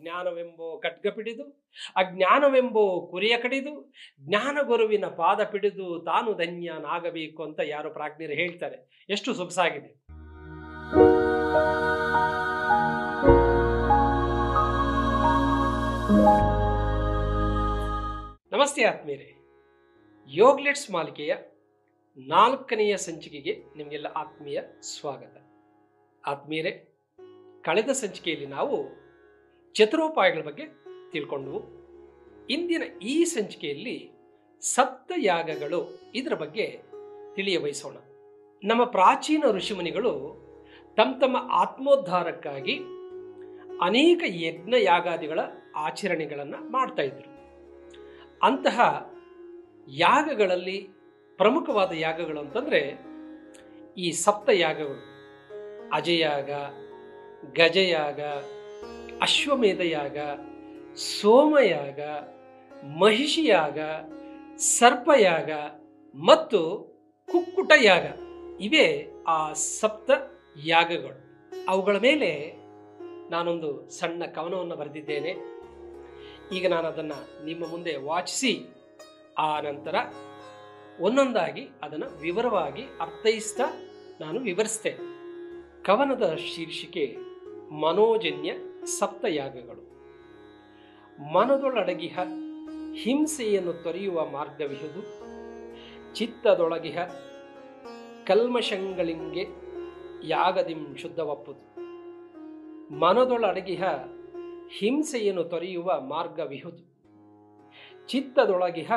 ಜ್ಞಾನವೆಂಬೋ ಖಡ್ಗ ಪಿಡಿದು, ಅಜ್ಞಾನವೆಂಬೋ ಕುರಿಯ ಕಡಿದು ಜ್ಞಾನ ಗುರುವಿನ ಪಾದ ಪಿಡಿದು ತಾನು ಧನ್ಯನಾಗಬೇಕು ಅಂತ ಯಾರು ಪ್ರಾಜ್ಞರು ಹೇಳ್ತಾರೆ. ಎಷ್ಟು ಸೊಗಸಾಗಿದೆ. ನಮಸ್ತೆ ಆತ್ಮೀರೆ ಯೋಗ್ಲೆಟ್ಸ್ ಮಾಲಿಕೆಯ ನಾಲ್ಕನೆಯ ಸಂಚಿಕೆಗೆ ನಿಮಗೆಲ್ಲ ಆತ್ಮೀಯ ಸ್ವಾಗತ. ಆತ್ಮೀರೆ ಕಳೆದ ಸಂಚಿಕೆಯಲ್ಲಿ ನಾವು ಚತುರೋಪಾಯಗಳ ಬಗ್ಗೆ ತಿಳ್ಕೊಂಡವು. ಇಂದಿನ ಈ ಸಂಚಿಕೆಯಲ್ಲಿ ಸಪ್ತಯಾಗಗಳು ಇದರ ಬಗ್ಗೆ ತಿಳಿಯ ಬಯಸೋಣ ನಮ್ಮ ಪ್ರಾಚೀನ ಋಷಿಮುನಿಗಳು ತಮ್ಮ ತಮ್ಮ ಆತ್ಮೋದ್ಧಾರಕ್ಕಾಗಿ ಅನೇಕ ಯಜ್ಞ ಯಾಗಾದಿಗಳ ಆಚರಣೆಗಳನ್ನು ಮಾಡ್ತಾ ಇದ್ರು. ಅಂತಹ ಯಾಗಗಳಲ್ಲಿ ಪ್ರಮುಖವಾದ ಯಾಗಗಳು ಅಂತಂದರೆ ಈ ಸಪ್ತ ಯಾಗಗಳು ಅಜಯಾಗ ಗಜಯಾಗ ಅಶ್ವಮೇಧ ಯಾಗ ಸೋಮಯಾಗ, ಮಹಿಷಿಯಾಗ, ಸರ್ಪಯಾಗ ಮತ್ತು ಕುಕ್ಕುಟ ಯಾಗ ಇವೇ ಆ ಸಪ್ತ ಯಾಗಗಳು. ಅವುಗಳ ಮೇಲೆ ನಾನೊಂದು ಸಣ್ಣ ಕವನವನ್ನು ಬರೆದಿದ್ದೇನೆ. ಈಗ ನಾನು ಅದನ್ನು ನಿಮ್ಮ ಮುಂದೆ ವಾಚಿಸಿ, ಆ ನಂತರ ಒಂದೊಂದಾಗಿ ಅದನ್ನು ವಿವರವಾಗಿ ಅರ್ಥೈಸ್ತಾ ನಾನು ವಿವರಿಸ್ತೇನೆ. ಕವನದ ಶೀರ್ಷಿಕೆ ಮನೋಜನ್ಯ ಸಪ್ತಯಾಗಗಳು. ಮನದೊಳಡಗಿಹ, ಹಿಂಸೆಯನ್ನು ತೊರೆಯುವ ಮಾರ್ಗವಿಹುದು ಚಿತ್ತದೊಳಗಿಹ, ಕಲ್ಮಶಂಗಳಿಂಗೆ ಯಾಗದಿಂ ಶುದ್ಧವಪ್ಪುದು. ಮನದೊಳಡಗಿಹ, ಹಿಂಸೆಯನ್ನು ತೊರೆಯುವ ಮಾರ್ಗವಿಹುದು ಚಿತ್ತದೊಳಗಿಹ,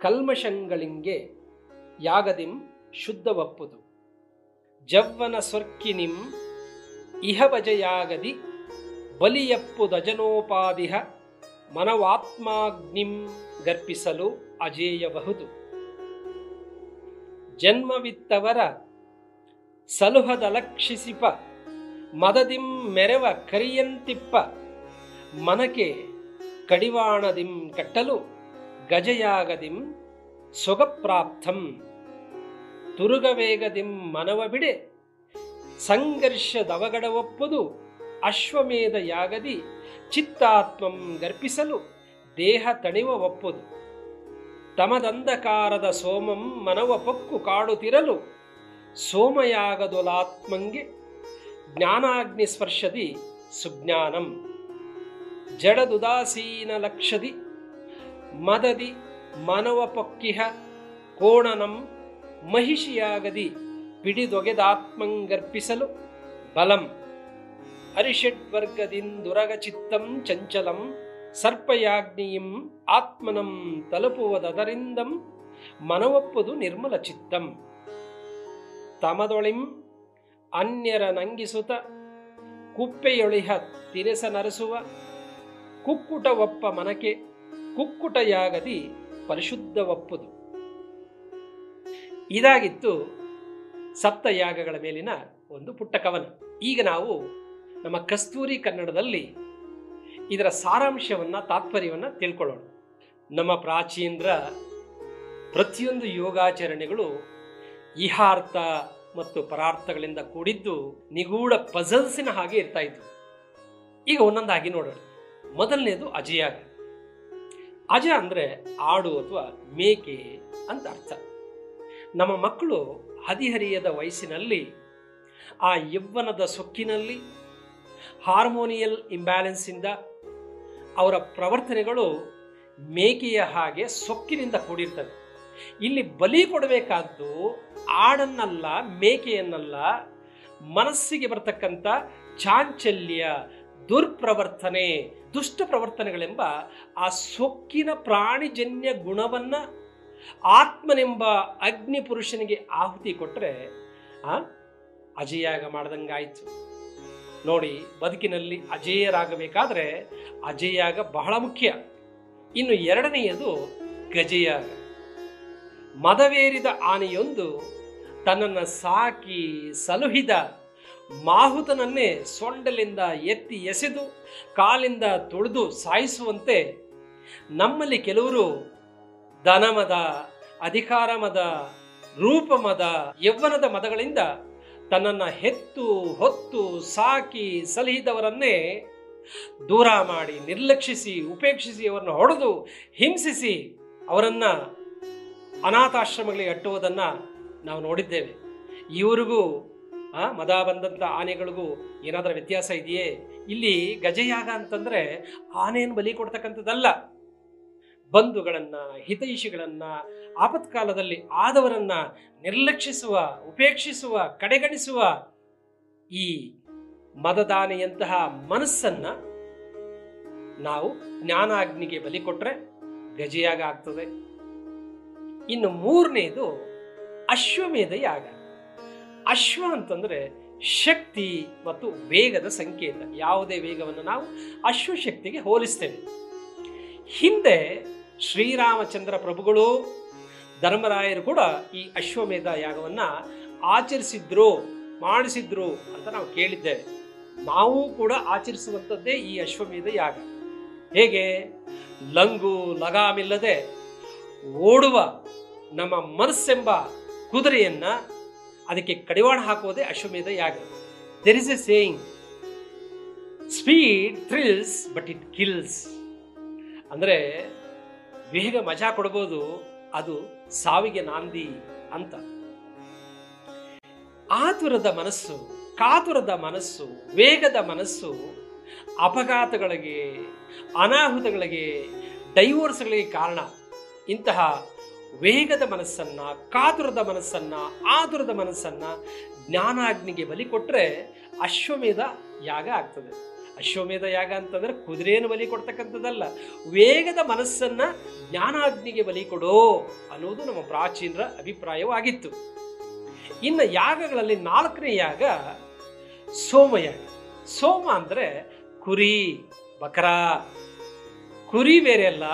ಕಲ್ಮಶಂಗಳಿಂಗೆ ಯಾಗದಿಂ ಶುದ್ಧವಪ್ಪುದು. ಜವ್ವನ ಸ್ವರ್ಕಿನಿಂ ಇಹವಜಯಾಗದಿ ಬಲಿಯಪ್ಪುದಜನೋಪಾದಿಹ ಮನವಾತ್ಮಾಗ್ನಿಂ ಗರ್ಪಿಸಲು ಅಜೇಯಬಹುದು. ಜನ್ಮವಿತ್ತವರ ಸಲುಹದಲಕ್ಷಿಸಿಪ, ಮದದಿಂ ಮೆರವ ಕರಿಯಂತಿಪ್ಪ, ಮನಕೆ ಕಡಿವಾಣದಿಂ ಕಟ್ಟಲು ಗಜಯಾಗದಿಂ ಸೊಗಪ್ರಾಪ್ತಂ, ತುರುಗವೇಗದಿಂ ಮನವ ಬಿಡೆ ಸಂಘರ್ಷದವಗಡವಪ್ಪುದು ಅಶ್ವಮೇಧ ಯಾಗದಿ ಚಿತ್ತಾತ್ಮಂ ಗರ್ಪಿಸಲು ದೇಹ ತಣಿವ ಒಪ್ಪುದು. ತಮದಂಧಕಾರದ ಸೋಮಂ ಮನವ ಪಕ್ಕು ಕಾಡುತ್ತಿರಲು ಸೋಮಯಾಗದೊಲಾತ್ಮಂಗೆ ಜ್ಞಾನಾಗ್ನಿ ಸ್ಪರ್ಶದಿ ಸುಜ್ಞಾನಂ. ಜಡದುದಾಸೀನ ಲಕ್ಷದಿ ಮದದಿ ಮನವ ಪೊಕ್ಕಿಹ ಕೋಣನಂ ಮಹಿಷಿಯಾಗದಿ ಪಿಡಿದೊಗೆದಾತ್ಮಂಗರ್ಪಿಸಲು ಬಲಂ. ಅರಿಷಡ್ವರ್ಗದಿಂದುರಗ ಚಿತ್ತಂ ಚಂಚಲಂ ಸರ್ಪಯಾಗ್ನಿಯಂ ಆತ್ಮನಂ ತಲುಪುವುದರಿಂದಂ ಮನವಪ್ಪುದು ನಿರ್ಮಲ ಚಿತ್ತಂ. ತಮದೊಳಿಂ ಅನ್ಯರ ನಂಗಿಸುತ ಕುಪ್ಪೆಯೊಳಿಹ ತಿರಸ ನರಸುವ ಕುಕ್ಕುಟವಪ್ಪ ಮನಕೆ ಕುಕ್ಕುಟಯಾಗದಿ ಪರಿಶುದ್ಧವಪ್ಪುದು. ಇದಾಗಿತ್ತು ಸಪ್ತಯಾಗಗಳ ಮೇಲಿನ ಒಂದು ಪುಟ್ಟ ಕವನ ಈಗ ನಾವು ನಮ್ಮ ಕಸ್ತೂರಿ ಕನ್ನಡದಲ್ಲಿ ಇದರ ಸಾರಾಂಶವನ್ನು, ತಾತ್ಪರ್ಯವನ್ನು ತಿಳ್ಕೊಳ್ಳೋಣ. ನಮ್ಮ ಪ್ರಾಚೀನರ ಪ್ರತಿಯೊಂದು ಯೋಗಾಚರಣೆಗಳು ಇಹಾರ್ಥ ಮತ್ತು ಪರಾರ್ಥಗಳಿಂದ ಕೂಡಿದ್ದು ನಿಗೂಢ ಪಜಲ್ಸಿನ ಹಾಗೆ ಇರ್ತಾ ಇದ್ವು. ಈಗ ಒಂದೊಂದಾಗಿ ನೋಡೋಣ. ಮೊದಲನೇದು ಅಜಯ. ಅಜ ಅಂದರೆ ಆಡು ಅಥವಾ ಮೇಕೆ ಅಂತ ಅರ್ಥ. ನಮ್ಮ ಮಕ್ಕಳು ಹದಿಹರಿಯದ ವಯಸ್ಸಿನಲ್ಲಿ ಆ ಯವ್ವನದ ಸೊಕ್ಕಿನಲ್ಲಿ ಹಾರ್ಮೋನಿಯಲ್ ಇಂಬ್ಯಾಲೆನ್ಸಿಂದ ಅವರ ಪ್ರವರ್ತನೆಗಳು ಮೇಕೆಯ ಹಾಗೆ ಸೊಕ್ಕಿನಿಂದ ಕೂಡಿರ್ತದೆ ಇಲ್ಲಿ ಬಲಿ ಕೊಡಬೇಕಾದ್ದು ಆಡನ್ನಲ್ಲ ಮೇಕೆಯನ್ನಲ್ಲ, ಮನಸ್ಸಿಗೆ ಬರತಕ್ಕಂಥ ಚಾಂಚಲ್ಯ, ದುರ್ಪ್ರವರ್ತನೆ, ದುಷ್ಟ ಪ್ರವರ್ತನೆಗಳೆಂಬ ಆ ಸೊಕ್ಕಿನ ಪ್ರಾಣಿಜನ್ಯ ಗುಣವನ್ನ ಆತ್ಮನೆಂಬ ಅಗ್ನಿ ಪುರುಷನಿಗೆ ಆಹುತಿ ಕೊಟ್ಟರೆ ಅಜಯಾಗ ಮಾಡ್ದಂಗಾಯ್ತು. ನೋಡಿ, ಬದುಕಿನಲ್ಲಿ ಅಜೇಯರಾಗಬೇಕಾದ್ರೆ ಅಜೇಯಾಗ ಬಹಳ ಮುಖ್ಯ. ಇನ್ನು ಎರಡನೆಯದು ಗಜೆಯಾಗ. ಮದವೇರಿದ ಆನೆಯೊಂದು ತನ್ನನ್ನು ಸಾಕಿ ಸಲುಹಿದ ಮಾಹುತನನ್ನೇ ಸೊಂಡಲಿಂದ ಎತ್ತಿ ಎಸೆದು ಕಾಲಿಂದ ತೊಳೆದು ಸಾಯಿಸುವಂತೆ ನಮ್ಮಲ್ಲಿ ಕೆಲವರು ಧನಮದ, ಅಧಿಕಾರಮದ, ರೂಪಮದ, ಯೌವನದ ಮದಗಳಿಂದ ತನ್ನನ್ನು ಹೆತ್ತು ಹೊತ್ತು ಸಾಕಿ ಸಲಹಿದವರನ್ನೇ ದೂರ ಮಾಡಿ ನಿರ್ಲಕ್ಷಿಸಿ ಉಪೇಕ್ಷಿಸಿ ಅವರನ್ನು ಹೊಡೆದು ಹಿಂಸಿಸಿ ಅವರನ್ನು ಅನಾಥಾಶ್ರಮಗಳಿಗೆ ಅಟ್ಟುವುದನ್ನು ನಾವು ನೋಡಿದ್ದೇವೆ. ಇವರಿಗೂ ಆ, ಮದ ಬಂದಂಥ ಆನೆಗಳಿಗೂ ಏನಾದರೂ ವ್ಯತ್ಯಾಸ ಇದೆಯೇ? ಇಲ್ಲಿ ಗಜಯಾಗ ಅಂತಂದ್ರೆ ಆನೆಯನ್ನು ಬಲಿ ಕೊಡ್ತಕ್ಕಂಥದ್ದಲ್ಲ. ಬಂಧುಗಳನ್ನ, ಹಿತೈಷಿಗಳನ್ನ, ಆಪತ್ಕಾಲದಲ್ಲಿ ಆದವರನ್ನ ನಿರ್ಲಕ್ಷಿಸುವ, ಉಪೇಕ್ಷಿಸುವ, ಕಡೆಗಣಿಸುವ ಈ ಮದದಾನೆಯಂತಹ ಮನಸ್ಸನ್ನ ನಾವು ಜ್ಞಾನಾಗ್ನಿಗೆ ಬಲಿ ಕೊಟ್ಟರೆ ಗಜಯಾಗ ಆಗ್ತದೆ ಇನ್ನು ಮೂರನೇದು ಅಶ್ವಮೇಧ ಯಾಗ ಅಶ್ವ ಅಂತಂದ್ರೆ ಶಕ್ತಿ ಮತ್ತು ವೇಗದ ಸಂಕೇತ. ಯಾವುದೇ ವೇಗವನ್ನು ನಾವು ಅಶ್ವಶಕ್ತಿಗೆ ಹೋಲಿಸ್ತೇವೆ. ಹಿಂದೆ ಶ್ರೀರಾಮಚಂದ್ರ ಪ್ರಭುಗಳು, ಧರ್ಮರಾಯರು ಕೂಡ ಈ ಅಶ್ವಮೇಧ ಯಾಗವನ್ನು ಆಚರಿಸಿದ್ರು, ಮಾಡಿಸಿದ್ರು ಅಂತ ನಾವು ಕೇಳಿದ್ದೇವೆ. ನಾವು ಕೂಡ ಆಚರಿಸುವಂಥದ್ದೇ ಈ ಅಶ್ವಮೇಧ ಯಾಗ. ಹೇಗೆ? ಲಂಗು ಲಗಾಮಿಲ್ಲದೆ ಓಡುವ ನಮ್ಮ ಮನಸ್ಸೆಂಬ ಕುದುರೆಯನ್ನು ಅದಕ್ಕೆ ಕಡಿವಾಣ ಹಾಕುವುದೇ ಅಶ್ವಮೇಧ ಯಾಗ. There is a saying speed thrills but it kills ಅಂದ್ರೆ ವೇಗ ಮಜಾ ಕೊಡ್ಬೋದು, ಅದು ಸಾವಿಗೆ ನಾಂದಿ ಅಂತ. ಆತುರದ ಮನಸ್ಸು, ಕಾತುರದ ಮನಸ್ಸು, ವೇಗದ ಮನಸ್ಸು, ಅಪಘಾತಗಳಿಗೆ, ಅನಾಹುತಗಳಿಗೆ ಡೈವೋರ್ಸ್ಗಳಿಗೆ ಕಾರಣ. ಇಂತಹ ವೇಗದ ಮನಸ್ಸನ್ನ, ಕಾತುರದ ಮನಸ್ಸನ್ನ, ಆತುರದ ಮನಸ್ಸನ್ನ ಜ್ಞಾನಾಗ್ನಿಗೆ ಬಲಿ ಕೊಟ್ರೆ ಅಶ್ವಮೇಧ ಯಾಗ ಆಗ್ತದೆ. ಅಶ್ವಮೇಧ ಯಾಗ ಅಂತಂದ್ರೆ ಕುದುರೆಯನ್ನು ಬಲಿ ಕೊಡ್ತಕ್ಕಂಥದ್ದಲ್ಲ. ವೇಗದ ಮನಸ್ಸನ್ನ ಜ್ಞಾನಾಗ್ನಿಗೆ ಬಲಿ ಕೊಡೋ ಅನ್ನೋದು ನಮ್ಮ ಪ್ರಾಚೀನರ ಅಭಿಪ್ರಾಯವಾಗಿತ್ತು. ಇನ್ನು ಯಾಗಗಳಲ್ಲಿ ನಾಲ್ಕನೇ ಯಾಗ ಸೋಮಯಾಗ ಸೋಮ ಅಂದ್ರೆ ಕುರಿ, ಬಕರ. ಕುರಿ ಬೇರೆ ಅಲ್ಲ,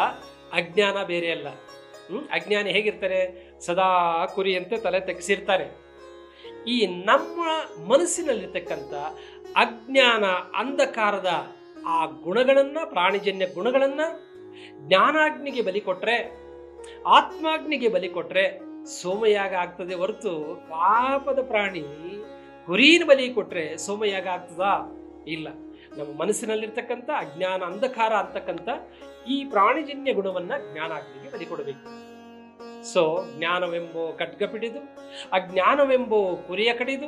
ಅಜ್ಞಾನ ಬೇರೆ ಅಲ್ಲ. ಹ್ಮ್? ಅಜ್ಞಾನಿ ಹೇಗಿರ್ತಾರೆ? ಸದಾ ಕುರಿಯಂತೆ ತಲೆ ತೆಗೆಸಿರ್ತಾರೆ. ಈ ನಮ್ಮ ಮನಸ್ಸಿನಲ್ಲಿರ್ತಕ್ಕಂಥ ಅಜ್ಞಾನ, ಅಂಧಕಾರದ ಆ ಗುಣಗಳನ್ನು, ಪ್ರಾಣಿಜನ್ಯ ಗುಣಗಳನ್ನು ಜ್ಞಾನಾಗ್ನಿಗೆ ಬಲಿ ಕೊಟ್ಟರೆ ಆತ್ಮಾಗ್ನಿಗೆ ಬಲಿ ಕೊಟ್ಟರೆ ಸೋಮಯಾಗ ಆಗ್ತದೆ ಹೊರತು ಪಾಪದ ಪ್ರಾಣಿ ಕುರಿನ ಬಲಿ ಕೊಟ್ಟರೆ ಸೋಮಯಾಗ ಆಗ್ತದಾ? ಇಲ್ಲ. ನಮ್ಮ ಮನಸ್ಸಿನಲ್ಲಿರ್ತಕ್ಕಂಥ ಅಜ್ಞಾನ, ಅಂಧಕಾರ ಅಂತಕ್ಕಂಥ ಈ ಪ್ರಾಣಿಜನ್ಯ ಗುಣವನ್ನು ಜ್ಞಾನಾಗ್ನಿಗೆ ಬಲಿ ಕೊಡಬೇಕು. ಸೊ ಜ್ಞಾನವೆಂಬೋ ಖಡ್ಗ ಪಿಡಿದು ಅಜ್ಞಾನವೆಂಬೋ ಕುರಿಯ ಕಡಿದು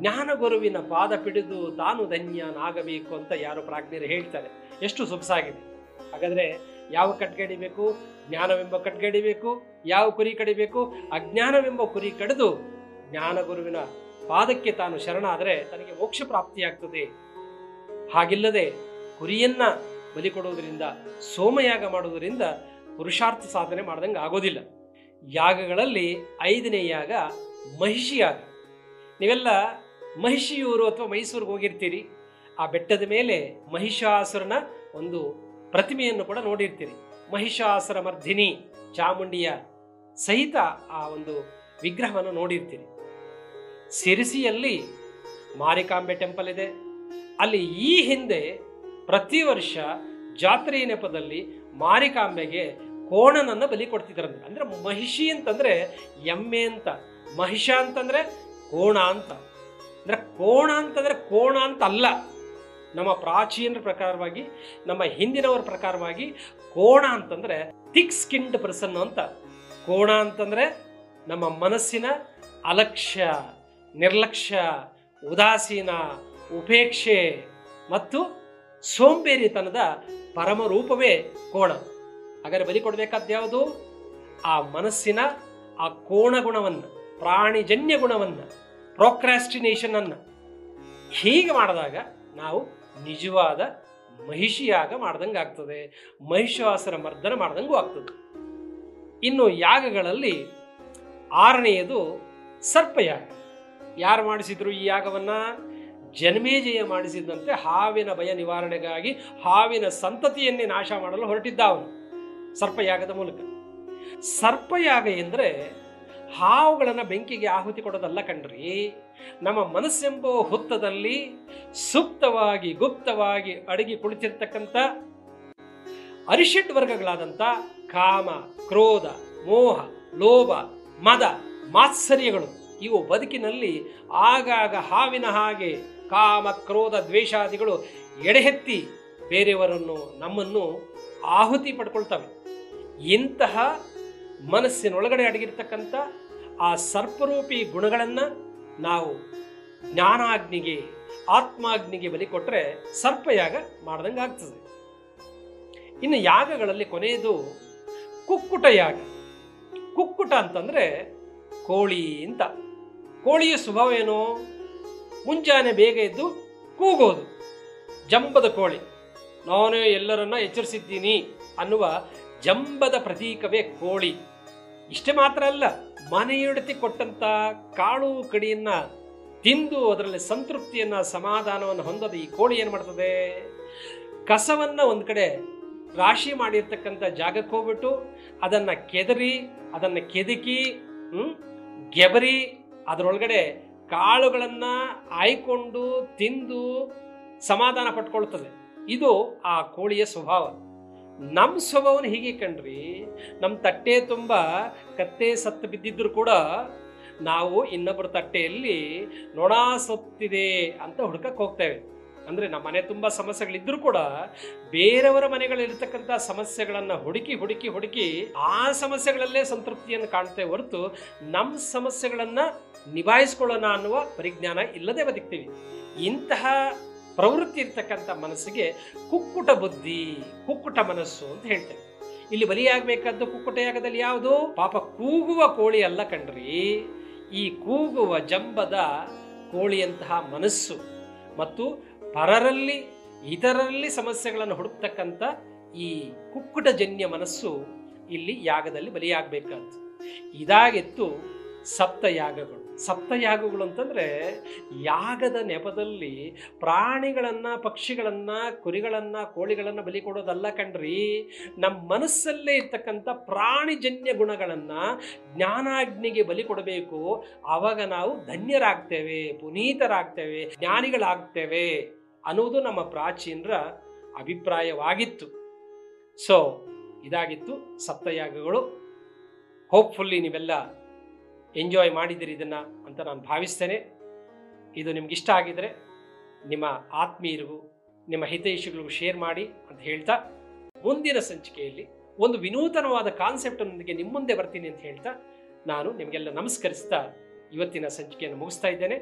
ಜ್ಞಾನ ಗುರುವಿನ ಪಾದ ಪಿಡಿದು ತಾನು ಧನ್ಯನಾಗಬೇಕು ಅಂತ ಯಾರು ಪ್ರಾಜ್ಞರು ಹೇಳ್ತಾರೆ. ಎಷ್ಟು ಸೊಗಸಾಗಿದೆ. ಹಾಗಾದ್ರೆ ಯಾವ ಕಟ್ಗಡಿಬೇಕು ಜ್ಞಾನವೆಂಬ ಕಟ್ಗಡಿಬೇಕು ಯಾವ ಕುರಿ ಕಡಿಬೇಕು? ಅಜ್ಞಾನವೆಂಬ ಕುರಿ ಕಡಿದು ಜ್ಞಾನ ಗುರುವಿನ ಪಾದಕ್ಕೆ ತಾನು ಶರಣಾದರೆ ತನಗೆ ಮೋಕ್ಷ ಪ್ರಾಪ್ತಿಯಾಗ್ತದೆ. ಹಾಗಿಲ್ಲದೆ ಕುರಿಯನ್ನ ಬಲಿ ಕೊಡುವುದರಿಂದ, ಸೋಮಯಾಗ ಮಾಡುವುದರಿಂದ ಪುರುಷಾರ್ಥ ಸಾಧನೆ ಮಾಡ್ದಂಗೆ ಆಗೋದಿಲ್ಲ. ಯಾಗಗಳಲ್ಲಿ ಐದನೇ ಯಾಗ ಮಹಿಷಿ ಯಾಗ. ನೀವೆಲ್ಲ ಮಹಿಷಿಯೂರು ಅಥವಾ ಮೈಸೂರಿಗೆ ಹೋಗಿರ್ತೀರಿ. ಆ ಬೆಟ್ಟದ ಮೇಲೆ ಮಹಿಷಾಸುರನ ಒಂದು ಪ್ರತಿಮೆಯನ್ನು ಕೂಡ ನೋಡಿರ್ತೀರಿ. ಮಹಿಷಾಸುರ ಮರ್ಧಿನಿ ಚಾಮುಂಡಿಯ ಸಹಿತ ಆ ಒಂದು ವಿಗ್ರಹವನ್ನು ನೋಡಿರ್ತೀರಿ. ಸಿರಿಸಿಯಲ್ಲಿ ಮಾರಿಕಾಂಬೆ ಟೆಂಪಲ್ ಇದೆ. ಅಲ್ಲಿ ಈ ಹಿಂದೆ ಪ್ರತಿ ವರ್ಷ ಜಾತ್ರೆಯ ನೆಪದಲ್ಲಿ ಮಾರಿಕಾಂಬೆಗೆ ಕೋಣನನ್ನ ಬಲಿ ಕೊಡ್ತಿದ್ರಂತೆ ಅಂದ್ರೆ ಮಹಿಷಿ ಅಂತಂದ್ರೆ ಎಮ್ಮೆ ಅಂತ. ಮಹಿಷ ಅಂತಂದ್ರೆ ಕೋಣ ಅಂತ. ಅಂದ್ರೆ ಕೋಣ ಅಂತಂದ್ರೆ ಕೋಣ ಅಂತ ಅಲ್ಲ. ನಮ್ಮ ಪ್ರಾಚೀನರ ಪ್ರಕಾರವಾಗಿ, ನಮ್ಮ ಹಿಂದಿನವರ ಪ್ರಕಾರವಾಗಿ ಕೋಣ ಅಂತಂದ್ರೆ ಥಿಕ್ ಸ್ಕಿನ್ಡ್ ಪರ್ಸನ್ ಅಂತ. ಕೋಣ ಅಂತಂದ್ರೆ ನಮ್ಮ ಮನಸ್ಸಿನ ಅಲಕ್ಷ್ಯ, ನಿರ್ಲಕ್ಷ್ಯ, ಉದಾಸೀನ, ಉಪೇಕ್ಷೆ ಮತ್ತು ಸೋಂಬೇರಿತನದ ಪರಮ ರೂಪವೇ ಕೋಣ. ಹಾಗಾದ್ರೆ ಬಲಿ ಯಾವುದು? ಆ ಮನಸ್ಸಿನ, ಆ ಕೋಣ ಗುಣವನ್ನು ಪ್ರಾಣಿಜನ್ಯ ಗುಣವನ್ನು ಪ್ರೊಕ್ರಾಸ್ಟಿನೇಷನ್ ಅನ್ನು ಹೀಗೆ ಮಾಡಿದಾಗ ನಾವು ನಿಜವಾದ ಮಹಿಷಿಯಾಗ ಮಾಡ್ದಂಗೆ ಆಗ್ತದೆ. ಮಹಿಷಾಸುರ ಮರ್ದನ ಮಾಡ್ದಂಗೂ ಆಗ್ತದೆ. ಇನ್ನು ಯಾಗಗಳಲ್ಲಿ ಆರನೆಯದು ಸರ್ಪಯಾಗ ಯಾರು ಮಾಡಿಸಿದ್ರು ಈ ಯಾಗವನ್ನ? ಜನ್ಮೇಜಯ ಮಾಡಿಸಿದಂತೆ ಹಾವಿನ ಭಯ ನಿವಾರಣೆಗಾಗಿ ಹಾವಿನ ಸಂತತಿಯನ್ನೇ ನಾಶ ಮಾಡಲು ಹೊರಟಿದ್ದ ಸರ್ಪಯಾಗದ ಮೂಲಕ. ಸರ್ಪಯಾಗ ಎಂದರೆ ಹಾವುಗಳನ್ನು ಬೆಂಕಿಗೆ ಆಹುತಿ ಕೊಡೋದಲ್ಲ ಕಣ್ರಿ. ನಮ್ಮ ಮನಸ್ಸೆಂಬ ಹುತ್ತದಲ್ಲಿ ಸುಪ್ತವಾಗಿ, ಗುಪ್ತವಾಗಿ ಅಡಗಿ ಕುಳಿತಿರ್ತಕ್ಕಂಥ ಅರಿಷಡ್ ವರ್ಗಗಳಾದಂಥ ಕಾಮ, ಕ್ರೋಧ, ಮೋಹ, ಲೋಭ, ಮದ, ಮಾತ್ಸರ್ಯಗಳು ಇವು ಬದುಕಿನಲ್ಲಿ ಆಗಾಗ ಹಾವಿನ ಹಾಗೆ ಕಾಮ, ಕ್ರೋಧ, ದ್ವೇಷಾದಿಗಳು ಎಡೆಹೆತ್ತಿ ಬೇರೆಯವರನ್ನು ನಮ್ಮನ್ನು ಆಹುತಿ ಪಡ್ಕೊಳ್ತವೆ. ಇಂತಹ ಮನಸ್ಸಿನೊಳಗಡೆ ಅಡಗಿರ್ತಕ್ಕಂಥ ಆ ಸರ್ಪರೂಪಿ ಗುಣಗಳನ್ನು ನಾವು ಜ್ಞಾನಾಗ್ನಿಗೆ, ಆತ್ಮಾಗ್ನಿಗೆ ಬಲಿ ಕೊಟ್ಟರೆ ಸರ್ಪಯಾಗ ಮಾಡ್ದಂಗೆ ಆಗ್ತದೆ ಇನ್ನು ಯಾಗಗಳಲ್ಲಿ ಕೊನೆಯದು ಕುಕ್ಕುಟ ಯಾಗ. ಕುಕ್ಕುಟ ಅಂತಂದ್ರೆ ಕೋಳಿ ಅಂತ. ಕೋಳಿಯ ಸ್ವಭಾವ ಏನು? ಮುಂಜಾನೆ ಬೇಗ ಎದ್ದು ಕೂಗೋದು. ಜಂಬದ ಕೋಳಿ. ನಾನೇ ಎಲ್ಲರನ್ನ ಎಚ್ಚರಿಸಿದ್ದೀನಿ ಅನ್ನುವ ಜಂಬದ ಪ್ರತೀಕವೇ ಕೋಳಿ. ಇಷ್ಟೇ ಮಾತ್ರ ಅಲ್ಲ, ಮನೆಯೊಡತಿ ಕೊಟ್ಟಂತ ಕಾಳು ಕಡಿಯನ್ನ ತಿಂದು ಅದರಲ್ಲಿ ಸಂತೃಪ್ತಿಯನ್ನ, ಸಮಾಧಾನವನ್ನು ಹೊಂದದ ಈ ಕೋಳಿ ಏನು ಮಾಡ್ತದೆ? ಕಸವನ್ನ ಒಂದು ಕಡೆ ರಾಶಿ ಮಾಡಿರ್ತಕ್ಕಂಥ ಜಾಗಕ್ಕೆ ಹೋಗ್ಬಿಟ್ಟು ಅದನ್ನ ಕೆದರಿ, ಅದನ್ನ ಕೆದಕಿ, ಹ್ಮ್, ಗೆಬರಿ, ಅದರೊಳಗಡೆ ಕಾಳುಗಳನ್ನ ಆಯ್ಕೊಂಡು ತಿಂದು ಸಮಾಧಾನ ಪಟ್ಕೊಳ್ತದೆ. ಇದು ಆ ಕೋಳಿಯ ಸ್ವಭಾವ. ನಮ್ಮ ಸ್ವಭಾವನ ಹೀಗೆ ಕಣ್ರಿ ನಮ್ಮ ತಟ್ಟೆ ತುಂಬ ಕತ್ತೆ ಸತ್ತು ಬಿದ್ದಿದ್ರು ಕೂಡ ನಾವು ಇನ್ನೊಬ್ಬರ ತಟ್ಟೆಯಲ್ಲಿ ನೊಣ ಸತ್ತಿದೆ ಅಂತ ಹುಡ್ಕಕ್ಕೆ ಹೋಗ್ತೇವೆ ಅಂದರೆ ನಮ್ಮ ಮನೆ ತುಂಬ ಸಮಸ್ಯೆಗಳಿದ್ದರೂ ಕೂಡ ಬೇರೆಯವರ ಮನೆಗಳಲ್ಲಿರ್ತಕ್ಕಂಥ ಸಮಸ್ಯೆಗಳನ್ನು ಹುಡುಕಿ ಹುಡುಕಿ ಹುಡುಕಿ ಆ ಸಮಸ್ಯೆಗಳಲ್ಲೇ ಸಂತೃಪ್ತಿಯನ್ನು ಕಾಣ್ತೇವೆ ಹೊರತು ನಮ್ಮ ಸಮಸ್ಯೆಗಳನ್ನು ನಿಭಾಯಿಸ್ಕೊಳ್ಳೋಣ ಅನ್ನುವ ಪರಿಜ್ಞಾನ ಇಲ್ಲದೆ ಬದುಕ್ತೀವಿ. ಇಂತಹ ಪ್ರವೃತ್ತಿ ಇರ್ತಕ್ಕಂಥ ಮನಸ್ಸಿಗೆ ಕುಕ್ಕುಟ ಬುದ್ಧಿ, ಕುಕ್ಕುಟ ಮನಸ್ಸು ಅಂತ ಹೇಳ್ತೇವೆ ಇಲ್ಲಿ ಬಲಿಯಾಗಬೇಕಾದ್ದು ಕುಕ್ಕುಟ ಯಾಗದಲ್ಲಿ ಯಾವುದು? ಪಾಪ ಕೂಗುವ ಕೋಳಿ ಅಲ್ಲ ಕಣ್ರಿ. ಈ ಕೂಗುವ ಜಂಬದ ಕೋಳಿಯಂತಹ ಮನಸ್ಸು ಮತ್ತು ಪರರಲ್ಲಿ, ಇತರರಲ್ಲಿ ಸಮಸ್ಯೆಗಳನ್ನು ಹುಡುಕ್ತಕ್ಕಂಥ ಈ ಕುಕ್ಕುಟಜನ್ಯ ಮನಸ್ಸು ಇಲ್ಲಿ ಯಾಗದಲ್ಲಿ ಬಲಿಯಾಗಬೇಕಾದ್ದು. ಇದಾಗಿತ್ತು ಸಪ್ತಯಾಗಗಳು. ಸಪ್ತಯಾಗಗಳು ಅಂತಂದರೆ ಯಾಗದ ನೆಪದಲ್ಲಿ ಪ್ರಾಣಿಗಳನ್ನು, ಪಕ್ಷಿಗಳನ್ನು, ಕುರಿಗಳನ್ನು, ಕೋಳಿಗಳನ್ನು ಬಲಿ ಕೊಡೋದಲ್ಲ ಕಣ್ರಿ. ನಮ್ಮ ಮನಸ್ಸಲ್ಲೇ ಇರ್ತಕ್ಕಂಥ ಪ್ರಾಣಿಜನ್ಯ ಗುಣಗಳನ್ನು ಜ್ಞಾನಾಗ್ನಿಗೆ ಬಲಿ ಕೊಡಬೇಕು. ಆವಾಗ ನಾವು ಧನ್ಯರಾಗ್ತೇವೆ, ಪುನೀತರಾಗ್ತೇವೆ, ಜ್ಞಾನಿಗಳಾಗ್ತೇವೆ ಅನ್ನೋದು ನಮ್ಮ ಪ್ರಾಚೀನರ ಅಭಿಪ್ರಾಯವಾಗಿತ್ತು. ಸೊ ಇದಾಗಿತ್ತು ಸಪ್ತಯಾಗಗಳು. ಹೋಪ್ಫುಲ್ಲಿ ನೀವೆಲ್ಲ ಎಂಜಾಯ್ ಮಾಡಿದಿರಿ ಇದನ್ನು ಅಂತ ನಾನು ಭಾವಿಸ್ತೇನೆ. ಇದು ನಿಮ್ಗೆ ಇಷ್ಟ ಆಗಿದರೆ ನಿಮ್ಮ ಆತ್ಮೀಯರಿಗೂ, ನಿಮ್ಮ ಹಿತೈಷಿಗಳಿಗೂ ಶೇರ್ ಮಾಡಿ ಅಂತ ಹೇಳ್ತಾ, ಮುಂದಿನ ಸಂಚಿಕೆಯಲ್ಲಿ ಒಂದು ವಿನೂತನವಾದ ಕಾನ್ಸೆಪ್ಟ್ನೊಂದಿಗೆ ನಿಮ್ಮ ಮುಂದೆ ಬರ್ತೀನಿ ಅಂತ ಹೇಳ್ತಾ, ನಾನು ನಿಮಗೆಲ್ಲ ನಮಸ್ಕರಿಸ್ತಾ ಇವತ್ತಿನ ಸಂಚಿಕೆಯನ್ನು ಮುಗಿಸ್ತಾ ಇದ್ದೇನೆ.